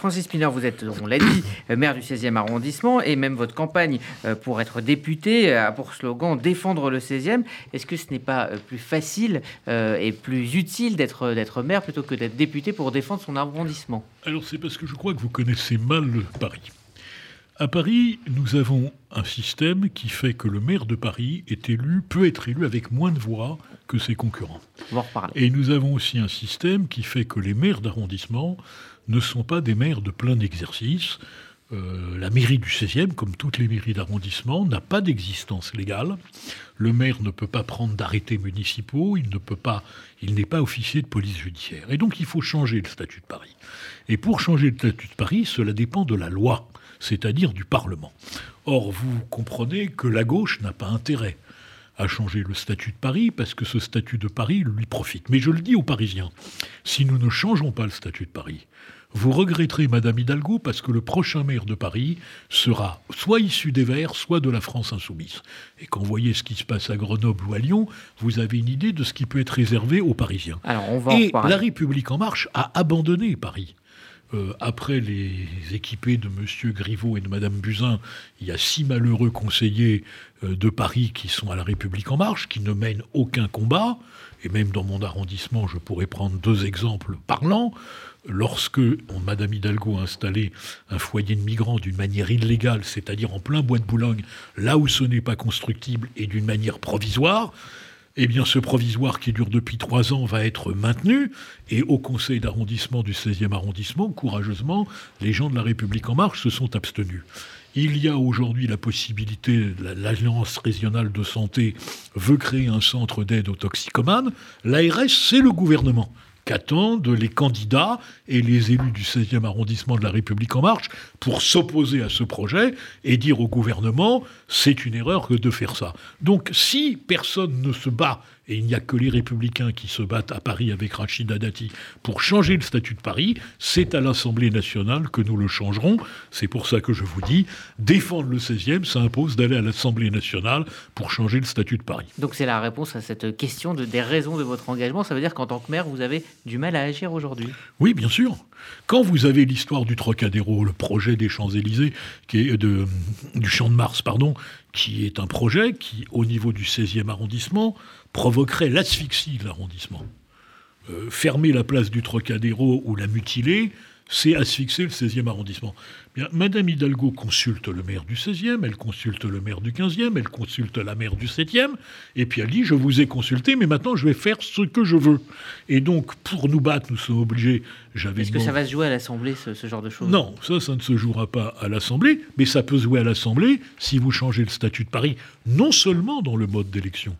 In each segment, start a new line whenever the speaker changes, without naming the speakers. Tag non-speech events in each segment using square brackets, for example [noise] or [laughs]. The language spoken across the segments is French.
Francis Spinner, vous êtes, on l'a dit, euh, maire du 16e arrondissement et même votre campagne euh, pour être député a pour slogan défendre le 16e. Est-ce que ce n'est pas euh, plus facile et plus utile d'être d'être maire plutôt que d'être député pour défendre son arrondissement?
Alors c'est parce que je crois que vous connaissez mal Paris. À Paris, nous avons un système qui fait que le maire de Paris est élu, peut être élu avec moins de voix que ses concurrents. Et nous avons aussi un système qui fait que les maires d'arrondissement ne sont pas des maires de plein exercice. Euh, la mairie du 16e, comme toutes les mairies d'arrondissement, n'a pas d'existence légale. Le maire ne peut pas prendre d'arrêtés municipaux, il il n'est pas officier de police judiciaire. Et donc il faut changer le statut de Paris. Et pour changer le statut de Paris, cela dépend de la loi c'est-à-dire du Parlement. Or, vous comprenez que la gauche n'a pas intérêt à changer le statut de Paris parce que ce statut de Paris lui profite. Mais je le dis aux Parisiens, si nous ne changeons pas le statut de Paris, vous regretterez Madame Hidalgo parce que le prochain maire de Paris sera soit issu des Verts, soit de la France insoumise. Et quand vous voyez ce qui se passe à Grenoble ou à Lyon, vous avez une idée de ce qui peut être réservé aux Parisiens.
Alors on va
Et la République en marche a abandonné Paris. Euh, après les équipés de M. Griveaux et de Mme Buzyn, il y a six malheureux conseillers euh, de Paris qui sont à la République en marche, qui ne mènent aucun combat. Et même dans mon arrondissement, je pourrais prendre deux exemples parlants. Lorsque Mme Hidalgo a installé un foyer de migrants d'une manière illégale, c'est-à-dire en plein bois de Boulogne, là où ce n'est pas constructible et d'une manière provisoire, eh bien, ce provisoire qui dure depuis trois ans va être maintenu. Et au conseil d'arrondissement du 16e arrondissement, courageusement, les gens de la République en marche se sont abstenus. Il y a aujourd'hui la possibilité, l'Alliance régionale de santé veut créer un centre d'aide aux toxicomanes. L'ARS, c'est le gouvernement qu'attendent les candidats et les élus du 16e arrondissement de la République en marche pour s'opposer à ce projet et dire au gouvernement c'est une erreur de faire ça. Donc si personne ne se bat et il n'y a que les républicains qui se battent à Paris avec Rachida Dati pour changer le statut de Paris. C'est à l'Assemblée nationale que nous le changerons. C'est pour ça que je vous dis, défendre le 16e, ça impose d'aller à l'Assemblée nationale pour changer le statut de Paris.
Donc c'est la réponse à cette question de, des raisons de votre engagement. Ça veut dire qu'en tant que maire, vous avez du mal à agir aujourd'hui
Oui, bien sûr. Quand vous avez l'histoire du Trocadéro, le projet des Champs-Élysées, qui est de, du Champ de Mars, pardon, qui est un projet qui, au niveau du 16e arrondissement, provoquerait l'asphyxie de l'arrondissement. Euh, fermer la place du Trocadéro ou la mutiler, c'est asphyxier le 16e arrondissement. Bien, Madame Hidalgo consulte le maire du 16e, elle consulte le maire du 15e, elle consulte la maire du 7e, et puis elle dit Je vous ai consulté, mais maintenant je vais faire ce que je veux. Et donc, pour nous battre, nous sommes obligés.
Est-ce que ça va se jouer à l'Assemblée, ce, genre de choses?
Non, ça, ça ne se jouera pas à l'Assemblée, mais ça peut se jouer à l'Assemblée si vous changez le statut de Paris, non seulement dans le mode d'élection,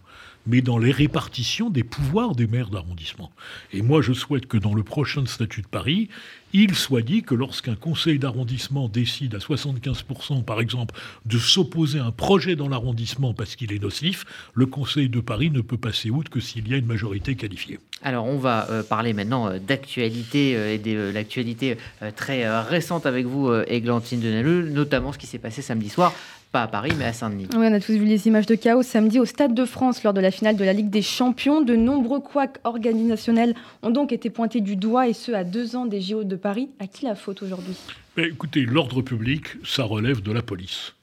mais dans les répartitions des pouvoirs des maires d'arrondissement. Et moi, je souhaite que dans le prochain statut de Paris, il soit dit que lorsqu'un conseil d'arrondissement décide à 75%, par exemple, de s'opposer à un projet dans l'arrondissement parce qu'il est nocif, le conseil de Paris ne peut passer outre que s'il y a une majorité qualifiée.
Alors, on va euh, parler maintenant euh, d'actualité euh, et de l'actualité très récente avec vous, Églantine Denelleux, notamment ce qui s'est passé samedi soir pas à Paris, mais à Saint-Denis.
Oui, on a tous vu les images de chaos samedi au Stade de France lors de la finale de la Ligue des Champions. De nombreux couacs organisationnels ont donc été pointés du doigt, et ce, à deux ans des JO de Paris. À qui la faute aujourd'hui?
Écoutez, l'ordre public, ça relève de la police.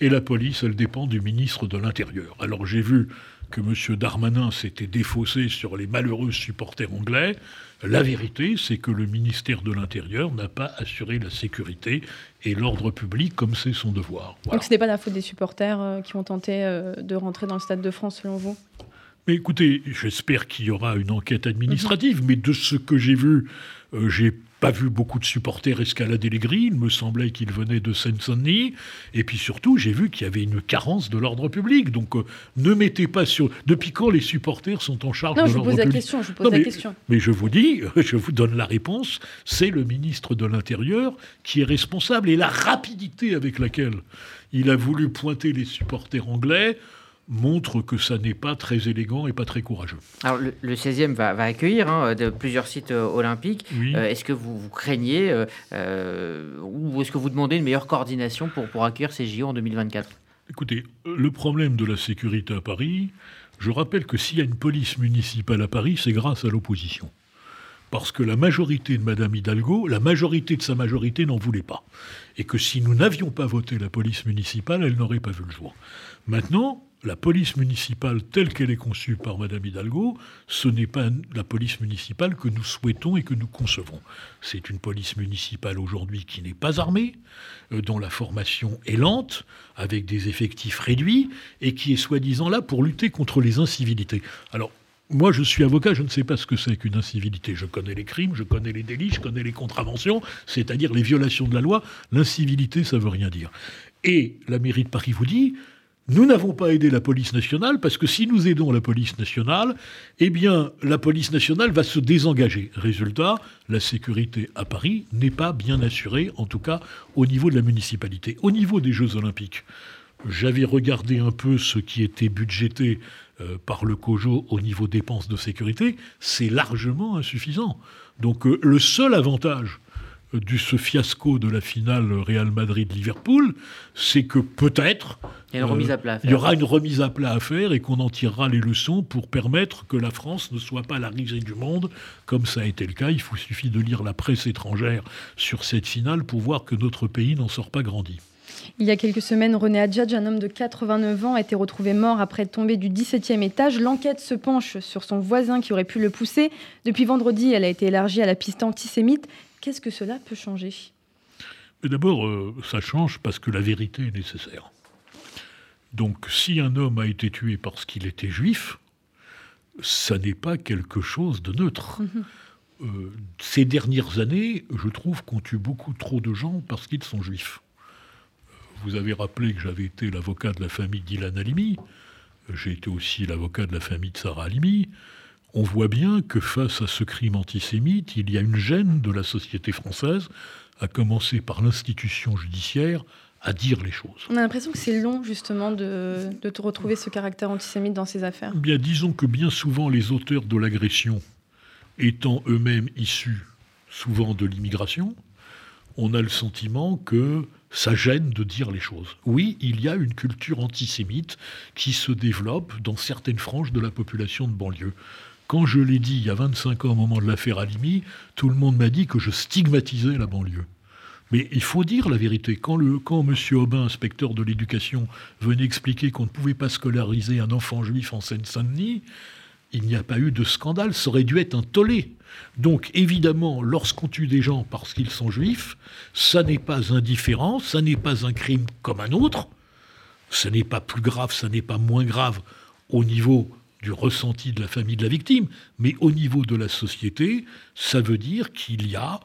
Et la police, elle dépend du ministre de l'Intérieur. Alors j'ai vu que M. Darmanin s'était défaussé sur les malheureux supporters anglais. La vérité, c'est que le ministère de l'Intérieur n'a pas assuré la sécurité et l'ordre public comme c'est son devoir.
Donc ce n'est pas la faute des supporters euh, qui ont tenté euh, de rentrer dans le Stade de France, selon vous?
Mais écoutez, j'espère qu'il y aura une enquête administrative, mhm. mais de ce que j'ai vu, euh, j'ai pas vu beaucoup de supporters escalader les grilles. Il me semblait qu'ils venaient de Seine-Saint-Denis. Et puis surtout, j'ai vu qu'il y avait une carence de l'ordre public. Donc euh, ne mettez pas sur. Depuis quand les supporters sont en charge de l'ordre public
la question, Je vous pose la
mais,
question.
Mais je vous dis, [laughs] je vous donne la réponse. C'est le ministre de l'Intérieur qui est responsable. Et la rapidité avec laquelle il a voulu pointer les supporters anglais montre que ça n'est pas très élégant et pas très courageux.
Alors le, 16e va, accueillir hein, de plusieurs sites euh, olympiques. Euh, est-ce que vous, vous craignez euh, ou est-ce que vous demandez une meilleure coordination pour, pour accueillir ces JO en 2024
Écoutez, le problème de la sécurité à Paris, je rappelle que s'il y a une police municipale à Paris, c'est grâce à l'opposition. parce que la majorité de Madame Hidalgo, la majorité de sa majorité n'en voulait pas. Et que si nous n'avions pas voté la police municipale, elle n'aurait pas vu le jour. Maintenant, la police municipale telle qu'elle est conçue par Madame Hidalgo, ce n'est pas la police municipale que nous souhaitons et que nous concevons. C'est une police municipale aujourd'hui qui n'est pas armée, euh, dont la formation est lente, avec des effectifs réduits, et qui est soi-disant là pour lutter contre les incivilités. Alors, moi, je suis avocat, je ne sais pas ce que c'est qu'une incivilité. Je connais les crimes, je connais les délits, je connais les contraventions, c'est-à-dire les violations de la loi. L'incivilité, ça veut rien dire. Et la mairie de Paris vous dit, nous n'avons pas aidé la police nationale parce que si nous aidons la police nationale, eh bien, la police nationale va se désengager. Résultat, la sécurité à Paris n'est pas bien assurée, en tout cas au niveau de la municipalité. Au niveau des Jeux Olympiques, j'avais regardé un peu ce qui était budgété euh, par le COJO au niveau dépenses de sécurité, c'est largement insuffisant. Donc euh, le seul avantage de ce fiasco de la finale Real Madrid-Liverpool, c'est que peut-être
il y, euh,
aura une remise à plat à faire et qu'on en tirera les leçons pour permettre que la France ne soit pas la risée du monde, comme ça a été le cas. Il faut, suffit de lire la presse étrangère sur cette finale pour voir que notre pays n'en sort pas grandi.
Il y a quelques semaines, René Adjadj, un homme de 89 ans, a été retrouvé mort après être tombé du 17e étage. L'enquête se penche sur son voisin qui aurait pu le pousser. Depuis vendredi, elle a été élargie à la piste antisémite. Qu'est-ce que cela peut changer?
D'abord, euh, ça change parce que la vérité est nécessaire. Donc si un homme a été tué parce qu'il était juif, ça n'est pas quelque chose de neutre. Mhm. Euh, ces dernières années, je trouve qu'on tue beaucoup trop de gens parce qu'ils sont juifs. Vous avez rappelé que j'avais été l'avocat de la famille d'Ilan Halimi. J'ai été aussi l'avocat de la famille de Sarah Halimi on voit bien que face à ce crime antisémite, il y a une gêne de la société française, à commencer par l'institution judiciaire, à dire les choses.
On a l'impression que c'est long, justement, de, te retrouver ce caractère antisémite dans ces affaires.
Bien, disons que bien souvent, les auteurs de l'agression, étant eux-mêmes issus souvent de l'immigration, on a le sentiment que ça gêne de dire les choses. Oui, il y a une culture antisémite qui se développe dans certaines franges de la population de banlieue. Quand je l'ai dit il y a 25 ans au moment de l'affaire Alimi, tout le monde m'a dit que je stigmatisais la banlieue. Mais il faut dire la vérité. Quand, le, quand M. Aubin, inspecteur de l'éducation, venait expliquer qu'on ne pouvait pas scolariser un enfant juif en Seine-Saint-Denis, il n'y a pas eu de scandale. Ça aurait dû être un tollé. Donc évidemment, lorsqu'on tue des gens parce qu'ils sont juifs, ça n'est pas indifférent, ça n'est pas un crime comme un autre, ce n'est pas plus grave, ça n'est pas moins grave au niveau du ressenti de la famille de la victime, mais au niveau de la société, ça veut dire qu'il y a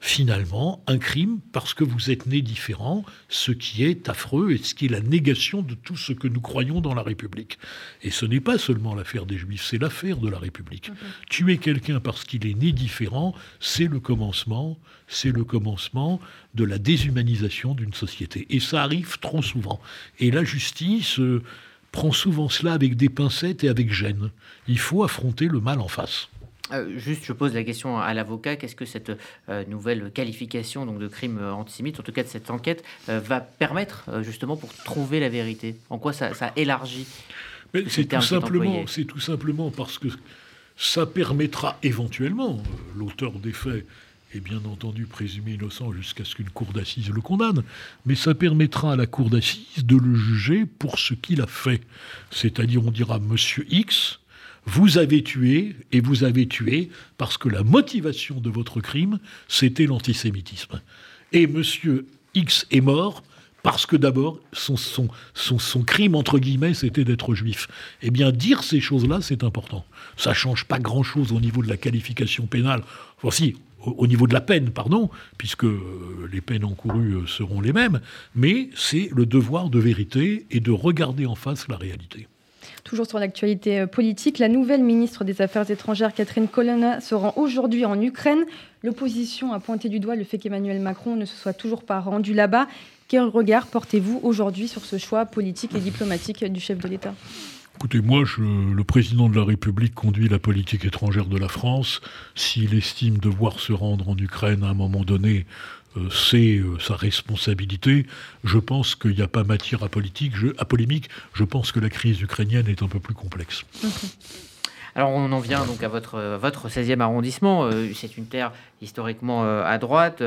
finalement un crime parce que vous êtes né différent, ce qui est affreux et ce qui est la négation de tout ce que nous croyons dans la République. Et ce n'est pas seulement l'affaire des Juifs, c'est l'affaire de la République. Tuer quelqu'un parce qu'il est né différent, c'est le commencement, c'est le commencement de la déshumanisation d'une société. Et ça arrive trop souvent. Et la justice... Euh, prend souvent cela avec des pincettes et avec gêne. Il faut affronter le mal en face.
Euh, juste, je pose la question à l'avocat qu'est-ce que cette euh, nouvelle qualification donc de crime antisémite, en tout cas de cette enquête, euh, va permettre justement pour trouver la vérité? En quoi ça, élargit
C'est tout simplement, c'est tout simplement parce que ça permettra éventuellement l'auteur des faits est bien entendu présumé innocent jusqu'à ce qu'une cour d'assises le condamne, mais ça permettra à la cour d'assises de le juger pour ce qu'il a fait. C'est-à-dire, on dira, Monsieur X, vous avez tué, et vous avez tué parce que la motivation de votre crime, c'était l'antisémitisme. Et Monsieur X est mort parce que d'abord, son, crime, entre guillemets, c'était d'être juif. Eh bien, dire ces choses-là, c'est important. Ça change pas grand-chose au niveau de la qualification pénale. Voici, au niveau de la peine, pardon, puisque euh, les peines encourues euh, seront les mêmes, mais c'est le devoir de vérité et de regarder en face la réalité.
Toujours sur l'actualité euh, politique, la nouvelle ministre des Affaires étrangères, Catherine Colonna, se rend aujourd'hui en Ukraine. L'opposition a pointé du doigt le fait qu'Emmanuel Macron ne se soit toujours pas rendu là-bas. Quel regard portez-vous aujourd'hui sur ce choix politique et diplomatique du chef de l'État?
Écoutez, moi, le président de la République conduit la politique étrangère de la France. S'il estime devoir se rendre en Ukraine à un moment donné, euh, c'est euh, sa responsabilité. Je pense qu'il n'y a pas matière à, politique, à polémique. Je pense que la crise ukrainienne est un peu plus complexe.
Alors on en vient donc à votre, votre 16e arrondissement. C'est une terre historiquement à droite.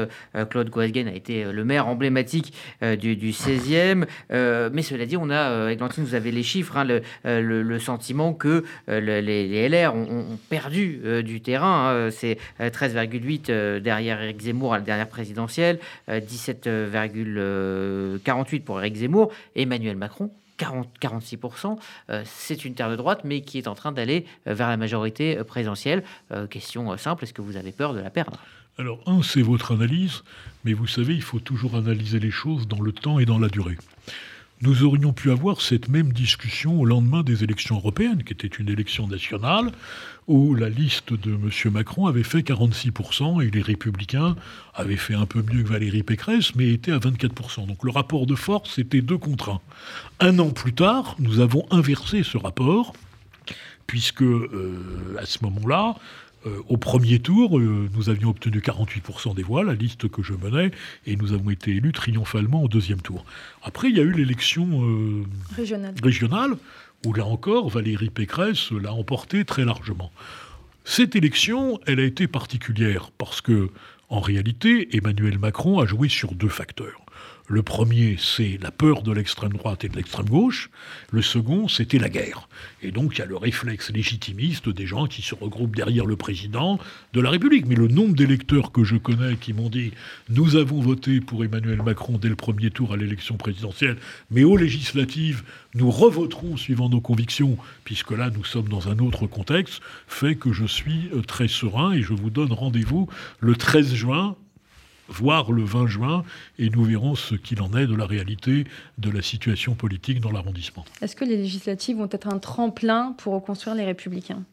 Claude Goasgen a été le maire emblématique du, 16e. mais cela dit, on a, Églantine, vous avez les chiffres, hein, le, sentiment que les, LR ont, perdu du terrain. Hein. C'est 13,8 derrière Éric Zemmour à la dernière présidentielle, 17,48 pour Éric Zemmour. Emmanuel Macron, 40, 46%, euh, c'est une terre de droite, mais qui est en train d'aller euh, vers la majorité euh, présidentielle. question simple, est-ce que vous avez peur de la perdre?
Alors, un, c'est votre analyse, mais vous savez, il faut toujours analyser les choses dans le temps et dans la durée nous aurions pu avoir cette même discussion au lendemain des élections européennes, qui était une élection nationale, où la liste de M. Macron avait fait 46% et les républicains avaient fait un peu mieux que Valérie Pécresse, mais étaient à 24%. Donc le rapport de force était 2 contre 1. Un an plus tard, nous avons inversé ce rapport, puisque euh, à ce moment-là, euh, au premier tour, euh, nous avions obtenu 48% des voix, la liste que je menais, et nous avons été élus triomphalement au deuxième tour. Après, il y a eu l'élection euh, régionale. où là encore, Valérie Pécresse l'a emporté très largement. Cette élection, elle a été particulière parce que, en réalité, Emmanuel Macron a joué sur deux facteurs. Le premier, c'est la peur de l'extrême droite et de l'extrême gauche. Le second, c'était la guerre. Et donc, il y a le réflexe légitimiste des gens qui se regroupent derrière le président de la République. Mais le nombre d'électeurs que je connais qui m'ont dit Nous avons voté pour Emmanuel Macron dès le premier tour à l'élection présidentielle, mais aux législatives, nous revoterons suivant nos convictions, puisque là, nous sommes dans un autre contexte, fait que je suis euh, très serein et je vous donne rendez-vous le 13 juin voire le 20 juin, et nous verrons ce qu'il en est de la réalité de la situation politique dans l'arrondissement.
Est-ce que les législatives vont être un tremplin pour reconstruire les républicains?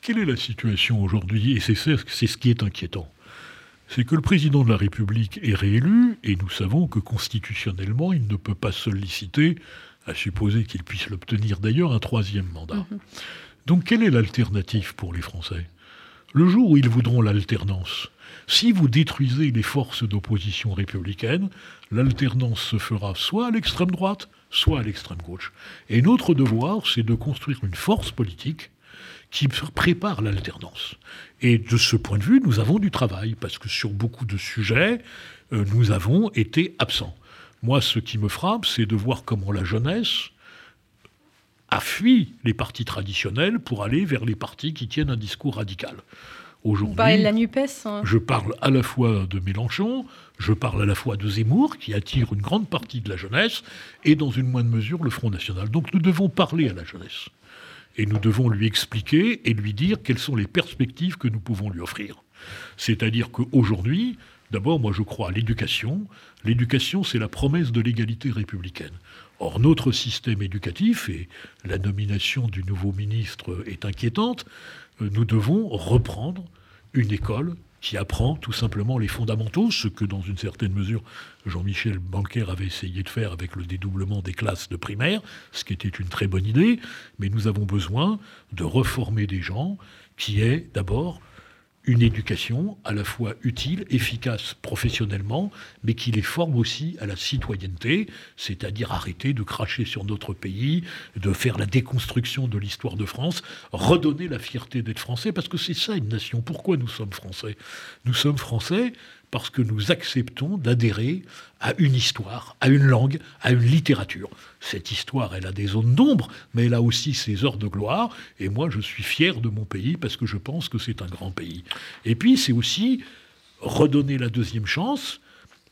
Quelle est la situation aujourd'hui? Et c'est ce qui est inquiétant. C'est que le président de la République est réélu, et nous savons que constitutionnellement, il ne peut pas solliciter, à supposer qu'il puisse l'obtenir d'ailleurs, un troisième mandat. Mhm. Donc quelle est l'alternative pour les Français? Le jour où ils voudront l'alternance, si vous détruisez les forces d'opposition républicaine, l'alternance se fera soit à l'extrême droite, soit à l'extrême gauche. Et notre devoir, c'est de construire une force politique qui prépare l'alternance. Et de ce point de vue, nous avons du travail, parce que sur beaucoup de sujets, euh, nous avons été absents. Moi, ce qui me frappe, c'est de voir comment la jeunesse a fui les partis traditionnels pour aller vers les partis qui tiennent un discours radical.
Aujourd'hui, la NUPES, hein.
je parle à la fois de Mélenchon, je parle à la fois de Zemmour, qui attire une grande partie de la jeunesse, et dans une moindre mesure le Front National. Donc nous devons parler à la jeunesse. Et nous devons lui expliquer et lui dire quelles sont les perspectives que nous pouvons lui offrir. C'est-à-dire qu'aujourd'hui, d'abord, moi je crois à l'éducation. L'éducation, c'est la promesse de l'égalité républicaine. Or, notre système éducatif, et la nomination du nouveau ministre est inquiétante, euh, nous devons reprendre une école qui apprend tout simplement les fondamentaux, ce que dans une certaine mesure Jean-Michel Banquer avait essayé de faire avec le dédoublement des classes de primaire, ce qui était une très bonne idée, mais nous avons besoin de reformer des gens qui aient d'abord une éducation à la fois utile, efficace professionnellement, mais qui les forme aussi à la citoyenneté, c'est-à-dire arrêter de cracher sur notre pays, de faire la déconstruction de l'histoire de France, redonner la fierté d'être français, parce que c'est ça une nation. Pourquoi nous sommes français? Nous sommes français parce que nous acceptons d'adhérer à une histoire, à une langue, à une littérature. Cette histoire, elle a des zones d'ombre, mais elle a aussi ses heures de gloire, et moi je suis fier de mon pays parce que je pense que c'est un grand pays. Et puis c'est aussi redonner la deuxième chance,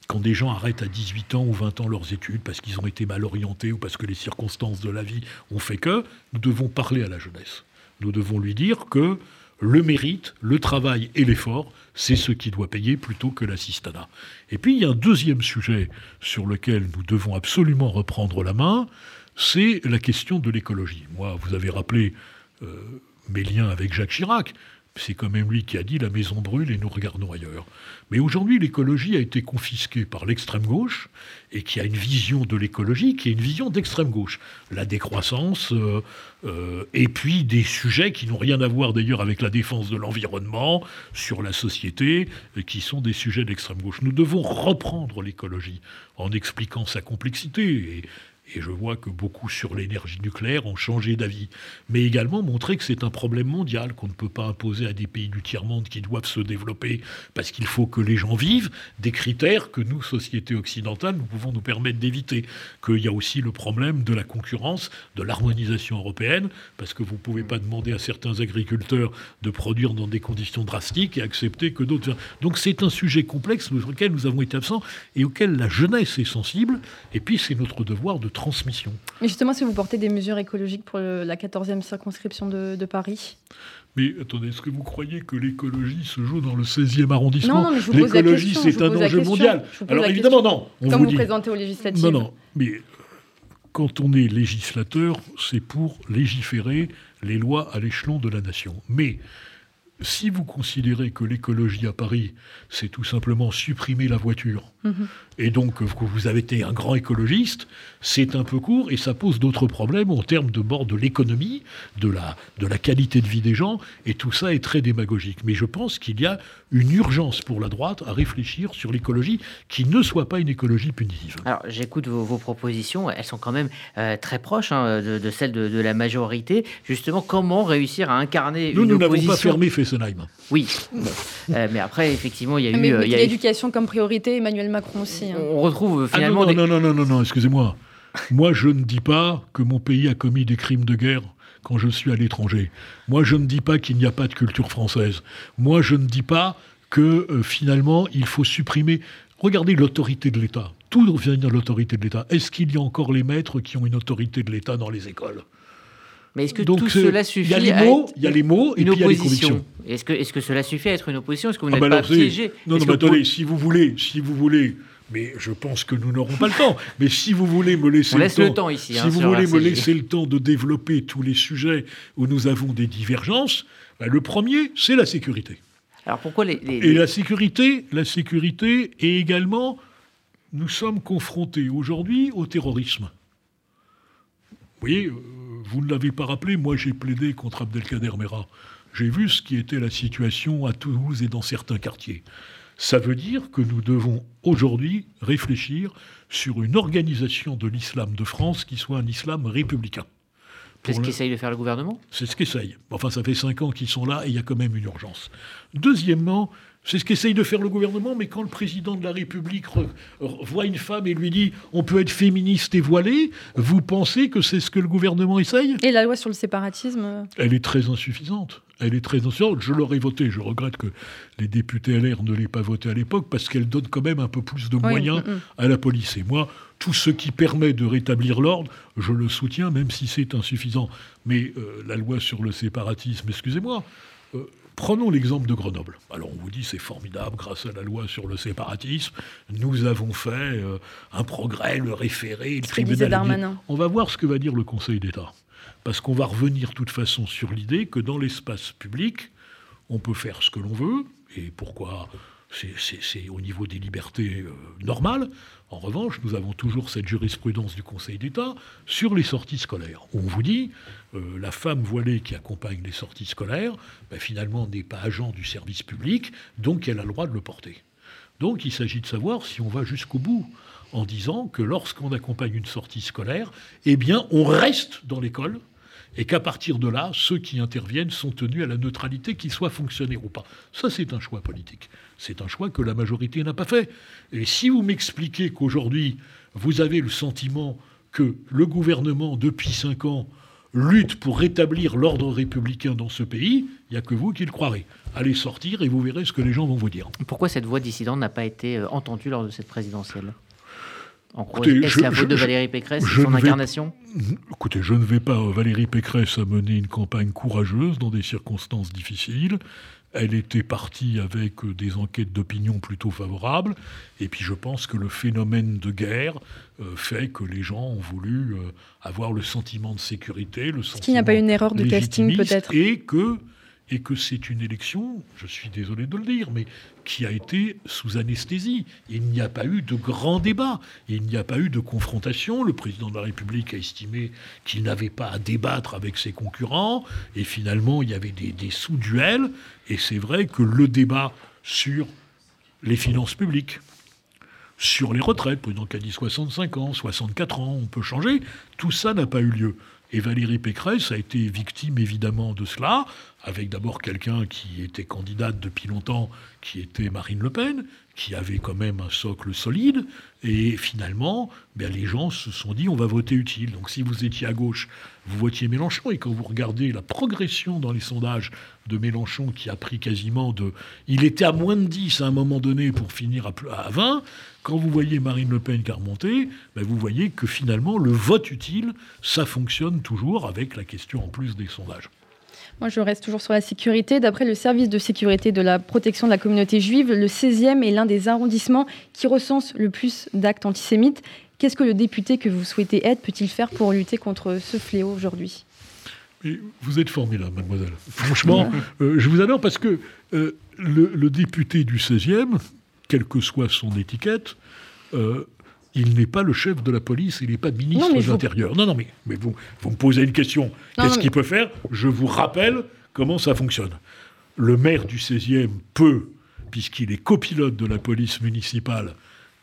quand des gens arrêtent à 18 ans ou 20 ans leurs études parce qu'ils ont été mal orientés ou parce que les circonstances de la vie ont fait que, nous devons parler à la jeunesse. Nous devons lui dire que le mérite, le travail et l'effort, c'est ce qui doit payer plutôt que l'assistanat. Et puis il y a un deuxième sujet sur lequel nous devons absolument reprendre la main, c'est la question de l'écologie. Moi, vous avez rappelé euh, mes liens avec Jacques Chirac. C'est quand même lui qui a dit la maison brûle et nous regardons ailleurs. Mais aujourd'hui, l'écologie a été confisquée par l'extrême gauche et qui a une vision de l'écologie qui est une vision d'extrême gauche. La décroissance euh, euh, et puis des sujets qui n'ont rien à voir d'ailleurs avec la défense de l'environnement, sur la société, qui sont des sujets d'extrême gauche. Nous devons reprendre l'écologie en expliquant sa complexité. Et et je vois que beaucoup sur l'énergie nucléaire ont changé d'avis, mais également montrer que c'est un problème mondial, qu'on ne peut pas imposer à des pays du tiers-monde qui doivent se développer, parce qu'il faut que les gens vivent, des critères que nous, société occidentale, nous pouvons nous permettre d'éviter. Qu'il y a aussi le problème de la concurrence, de l'harmonisation européenne, parce que vous ne pouvez pas demander à certains agriculteurs de produire dans des conditions drastiques et accepter que d'autres... Donc c'est un sujet complexe sur lequel nous avons été absents et auquel la jeunesse est sensible, et puis c'est notre devoir de transmission.
Mais justement, est-ce que vous portez des mesures écologiques pour la 14e circonscription de, Paris?
Mais attendez, est-ce que vous croyez que l'écologie se joue dans le 16e arrondissement?
L'écologie,
c'est un enjeu mondial.
Alors évidemment, non. On Comme vous, vous présentez aux législatives.
Non, non. Mais quand on est législateur, c'est pour légiférer les lois à l'échelon de la nation. Mais si vous considérez que l'écologie à Paris, c'est tout simplement supprimer la voiture, mhm. et donc que vous avez été un grand écologiste, c'est un peu court et ça pose d'autres problèmes en termes de bord de l'économie, de la, de la qualité de vie des gens, et tout ça est très démagogique. Mais je pense qu'il y a une urgence pour la droite à réfléchir sur l'écologie qui ne soit pas une écologie punitive.
Alors j'écoute vos, propositions, elles sont quand même euh, très proches hein, de, celles de, la majorité. Justement, comment réussir à incarner
nous,
une
nous n'avons pas fermé Fessenheim.
Oui, euh, mais après effectivement il y a
mais
eu...
Mais l'éducation comme priorité, Emmanuel Macron aussi. Hein.
On retrouve ah, finalement...
non, non, non, non, non, non, excusez-moi. Moi, je ne dis pas que mon pays a commis des crimes de guerre quand je suis à l'étranger. Moi, je ne dis pas qu'il n'y a pas de culture française. Moi, je ne dis pas que euh, finalement, il faut supprimer. Regardez l'autorité de l'État. Tout vient de l'autorité de l'État? Est-ce qu'il y a encore les maîtres qui ont une autorité de l'État dans les écoles?
Mais est-ce que tout cela suffit
Il y a les mots, il y a les mots et puis il y a les convictions.
Est-ce que, est que cela suffit à être une opposition Est-ce que vous ah n'êtes bah pas piégé
Non, non, mais attendez, si vous voulez, si vous voulez mais je pense que nous n'aurons pas le temps. Mais si vous voulez me laisser
le, temps, ici,
si
hein,
vous voulez me laisser le temps de développer tous les sujets où nous avons des divergences, ben, le premier, c'est la sécurité.
Alors pourquoi les,
Et la sécurité, la sécurité est également, nous sommes confrontés aujourd'hui au terrorisme. Vous voyez, euh, vous ne l'avez pas rappelé, moi j'ai plaidé contre Abdelkader Mera. J'ai vu ce qui était la situation à Toulouse et dans certains quartiers. Ça veut dire que nous devons aujourd'hui réfléchir sur une organisation de l'islam de France qui soit un islam républicain.
C'est ce qu'essaye de faire le gouvernement?
C'est ce qu'essaye. Enfin, ça fait cinq ans qu'ils sont là et il y a quand même une urgence. Deuxièmement, c'est ce qu'essaye de faire le gouvernement, mais quand le président de la République voit une femme et lui dit on peut être féministe et voilé, vous pensez que c'est ce que le gouvernement essaye?
Et la loi sur le séparatisme?
Elle est très insuffisante. Elle est très insuffisante. Je l'aurais voté. Je regrette que les députés LR ne l'aient pas voté à l'époque parce qu'elle donne quand même un peu plus de moyens mm, mm. à la police. Et moi, tout ce qui permet de rétablir l'ordre, je le soutiens, même si c'est insuffisant. Mais euh, la loi sur le séparatisme, excusez-moi, euh, Prenons l'exemple de Grenoble. Alors on vous dit c'est formidable, grâce à la loi sur le séparatisme, nous avons fait euh, un progrès, le référé, le tribunal. On va voir ce que va dire le Conseil d'État. Parce qu'on va revenir de toute façon sur l'idée que dans l'espace public, on peut faire ce que l'on veut, et pourquoi c'est au niveau des libertés euh, normales. En revanche, nous avons toujours cette jurisprudence du Conseil d'État sur les sorties scolaires. on vous dit, euh, la femme voilée qui accompagne les sorties scolaires, ben, finalement n'est pas agent du service public, donc elle a le droit de le porter. Donc il s'agit de savoir si on va jusqu'au bout en disant que lorsqu'on accompagne une sortie scolaire, eh bien on reste dans l'école, et qu'à partir de là, ceux qui interviennent sont tenus à la neutralité, qu'ils soient fonctionnaires ou pas. Ça, c'est un choix politique. C'est un choix que la majorité n'a pas fait. Et si vous m'expliquez qu'aujourd'hui, vous avez le sentiment que le gouvernement, depuis cinq ans, lutte pour rétablir l'ordre républicain dans ce pays, il n'y a que vous qui le croirez. Allez sortir et vous verrez ce que les gens vont vous dire.
Pourquoi cette voix dissidente n'a pas été euh, entendue lors de cette présidentielle? En est-ce la faute de Valérie Pécresse son incarnation?
Écoutez, je ne vais pas, euh, Valérie Pécresse a mené une campagne courageuse dans des circonstances difficiles. Elle était partie avec euh, des enquêtes d'opinion plutôt favorables. Et puis je pense que le phénomène de guerre euh, fait que les gens ont voulu avoir le sentiment de sécurité, le sentiment.
Est-ce qu'il n'y a pas une erreur de casting peut-être?
Et que et que c'est une élection, je suis désolé de le dire, mais qui a été sous anesthésie. Il n'y a pas eu de grand débat, il n'y a pas eu de confrontation. Le président de la République a estimé qu'il n'avait pas à débattre avec ses concurrents, et finalement il y avait des, sous-duels, et c'est vrai que le débat sur les finances publiques, sur les retraites, président qui a dit 65 ans, 64 ans, on peut changer. Tout ça n'a pas eu lieu. Et Valérie Pécresse a été victime évidemment de cela, avec d'abord quelqu'un qui était candidate depuis longtemps, qui était Marine Le Pen, qui avait quand même un socle solide. Et finalement, ben, les gens se sont dit on va voter utile. Donc si vous étiez à gauche, vous votiez Mélenchon. Et quand vous regardez la progression dans les sondages de Mélenchon, qui a pris quasiment de. Il était à moins de 10 à un moment donné pour finir à 20. Quand vous voyez Marine Le Pen qui a remonté, ben, vous voyez que finalement, le vote utile, ça fonctionne toujours avec la question en plus des sondages.
Moi, je reste toujours sur la sécurité. D'après le service de sécurité de la protection de la communauté juive, le 16e est l'un des arrondissements qui recense le plus d'actes antisémites. Qu'est-ce que le député que vous souhaitez être peut-il faire pour lutter contre ce fléau aujourd'hui?
Vous êtes formidable, mademoiselle. Franchement, [laughs] euh, je vous adore parce que euh, le, député du 16e, quelle que soit son étiquette, euh, il n'est pas le chef de la police, il n'est pas ministre de l'Intérieur. Non, non, mais, mais vous, vous, me posez une question. Qu'est-ce qu'il peut faire? Je vous rappelle comment ça fonctionne. Le maire du 16e peut, puisqu'il est copilote de la police municipale,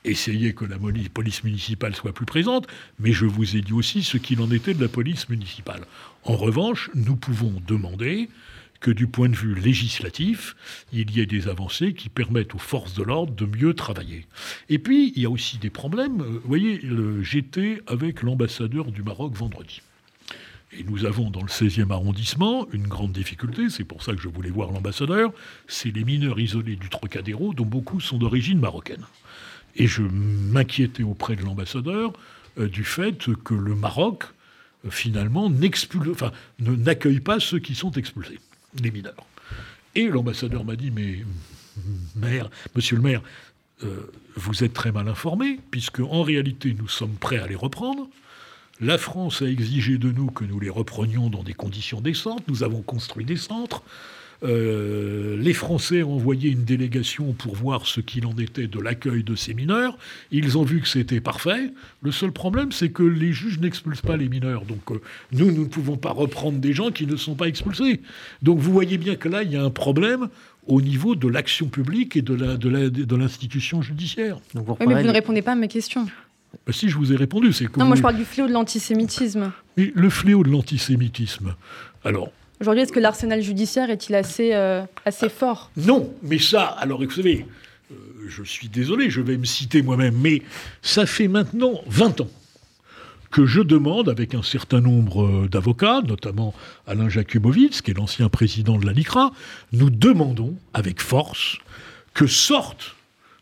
essayer que la police municipale soit plus présente, mais je vous ai dit aussi ce qu'il en était de la police municipale. En revanche, nous pouvons demander que du point de vue législatif, il y ait des avancées qui permettent aux forces de l'ordre de mieux travailler. Et puis, il y a aussi des problèmes. Vous voyez, j'étais avec l'ambassadeur du Maroc vendredi. Et nous avons dans le 16e arrondissement une grande difficulté, c'est pour ça que je voulais voir l'ambassadeur, c'est les mineurs isolés du Trocadéro, dont beaucoup sont d'origine marocaine. Et je m'inquiétais auprès de l'ambassadeur euh, du fait que le Maroc, euh, finalement, enfin, n'accueille pas ceux qui sont expulsés les mineurs. Et l'ambassadeur m'a dit, mais maire, monsieur le maire, euh, vous êtes très mal informé, puisque en réalité nous sommes prêts à les reprendre. La France a exigé de nous que nous les reprenions dans des conditions décentes. Nous avons construit des centres. Euh, les Français ont envoyé une délégation pour voir ce qu'il en était de l'accueil de ces mineurs. Ils ont vu que c'était parfait. Le seul problème, c'est que les juges n'expulsent pas les mineurs. Donc euh, nous, nous ne pouvons pas reprendre des gens qui ne sont pas expulsés. Donc vous voyez bien que là, il y a un problème au niveau de l'action publique et de l'institution de judiciaire.
mais vous ne répondez pas à mes questions.
Bah, si je vous ai répondu, c'est que.
Non, moi je parle du fléau de l'antisémitisme.
le fléau de l'antisémitisme. Alors,
Aujourd'hui, est-ce que l'arsenal judiciaire est-il assez, euh, assez fort?
Non, mais ça, alors vous savez, euh, je suis désolé, je vais me citer moi-même, mais ça fait maintenant 20 ans que je demande avec un certain nombre euh, d'avocats, notamment Alain Jakubowicz, qui est l'ancien président de la LICRA, nous demandons avec force que sorte,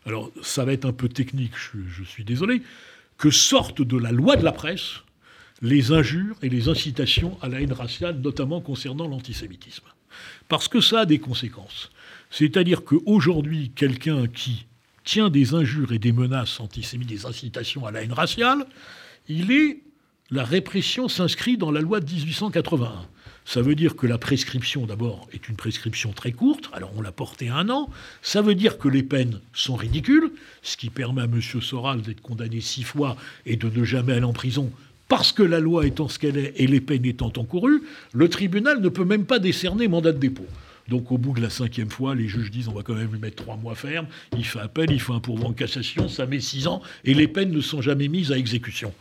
alors ça va être un peu technique, je suis désolé, que sorte de la loi de la presse les injures et les incitations à la haine raciale, notamment concernant l'antisémitisme. Parce que ça a des conséquences. C'est-à-dire qu'aujourd'hui, quelqu'un qui tient des injures et des menaces antisémites, des incitations à la haine raciale, il est. La répression s'inscrit dans la loi de 1881. Ça veut dire que la prescription, d'abord, est une prescription très courte, alors on l'a portée à un an. Ça veut dire que les peines sont ridicules, ce qui permet à M. Soral d'être condamné six fois et de ne jamais aller en prison, parce que la loi étant ce qu'elle est et les peines étant encourues, le tribunal ne peut même pas décerner mandat de dépôt. Donc au bout de la cinquième fois, les juges disent on va quand même lui mettre trois mois ferme, il fait appel, il fait un pourvoi en cassation, ça met six ans, et les peines ne sont jamais mises à exécution.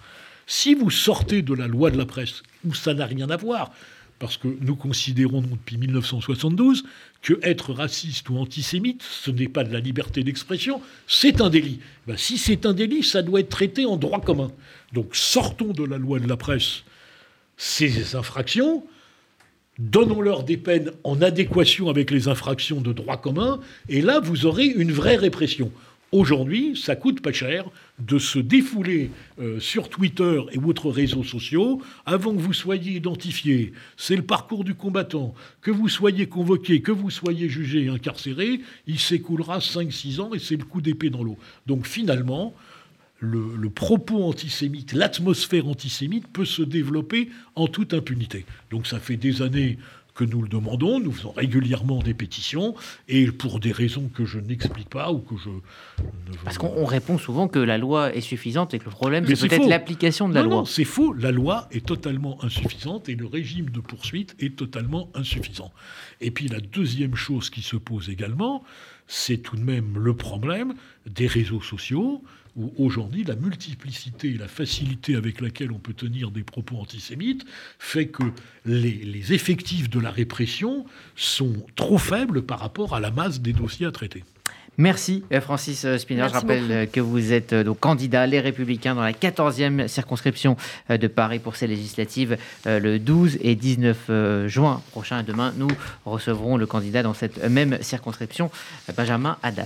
Si vous sortez de la loi de la presse, où ça n'a rien à voir, parce que nous considérons depuis 1972 que être raciste ou antisémite, ce n'est pas de la liberté d'expression, c'est un délit. Ben, si c'est un délit, ça doit être traité en droit commun. Donc sortons de la loi de la presse ces infractions, donnons-leur des peines en adéquation avec les infractions de droit commun, et là, vous aurez une vraie répression. Aujourd'hui, ça coûte pas cher de se défouler euh, sur Twitter et autres réseaux sociaux avant que vous soyez identifié. C'est le parcours du combattant. Que vous soyez convoqué, que vous soyez jugé et incarcéré, il s'écoulera 5-6 ans et c'est le coup d'épée dans l'eau. Donc finalement, le, propos antisémite, l'atmosphère antisémite peut se développer en toute impunité. Donc ça fait des années que nous le demandons, nous faisons régulièrement des pétitions, et pour des raisons que je n'explique pas ou que je...
Parce qu'on répond souvent que la loi est suffisante et que le problème, c'est peut-être l'application de la loi.
Non, c'est faux. La loi est totalement insuffisante et le régime de poursuite est totalement insuffisant. Et puis la deuxième chose qui se pose également, c'est tout de même le problème des réseaux sociaux, où aujourd'hui la multiplicité et la facilité avec laquelle on peut tenir des propos antisémites fait que les, effectifs de la répression sont trop faibles par rapport à la masse des dossiers à traiter.
Merci euh, Francis euh, Spinner. Je rappelle euh, que vous êtes donc candidat Les Républicains dans la 14e circonscription de Paris pour ces législatives le 12 et 19 juin prochain. Demain, nous recevrons le candidat dans cette même circonscription, Benjamin Haddad.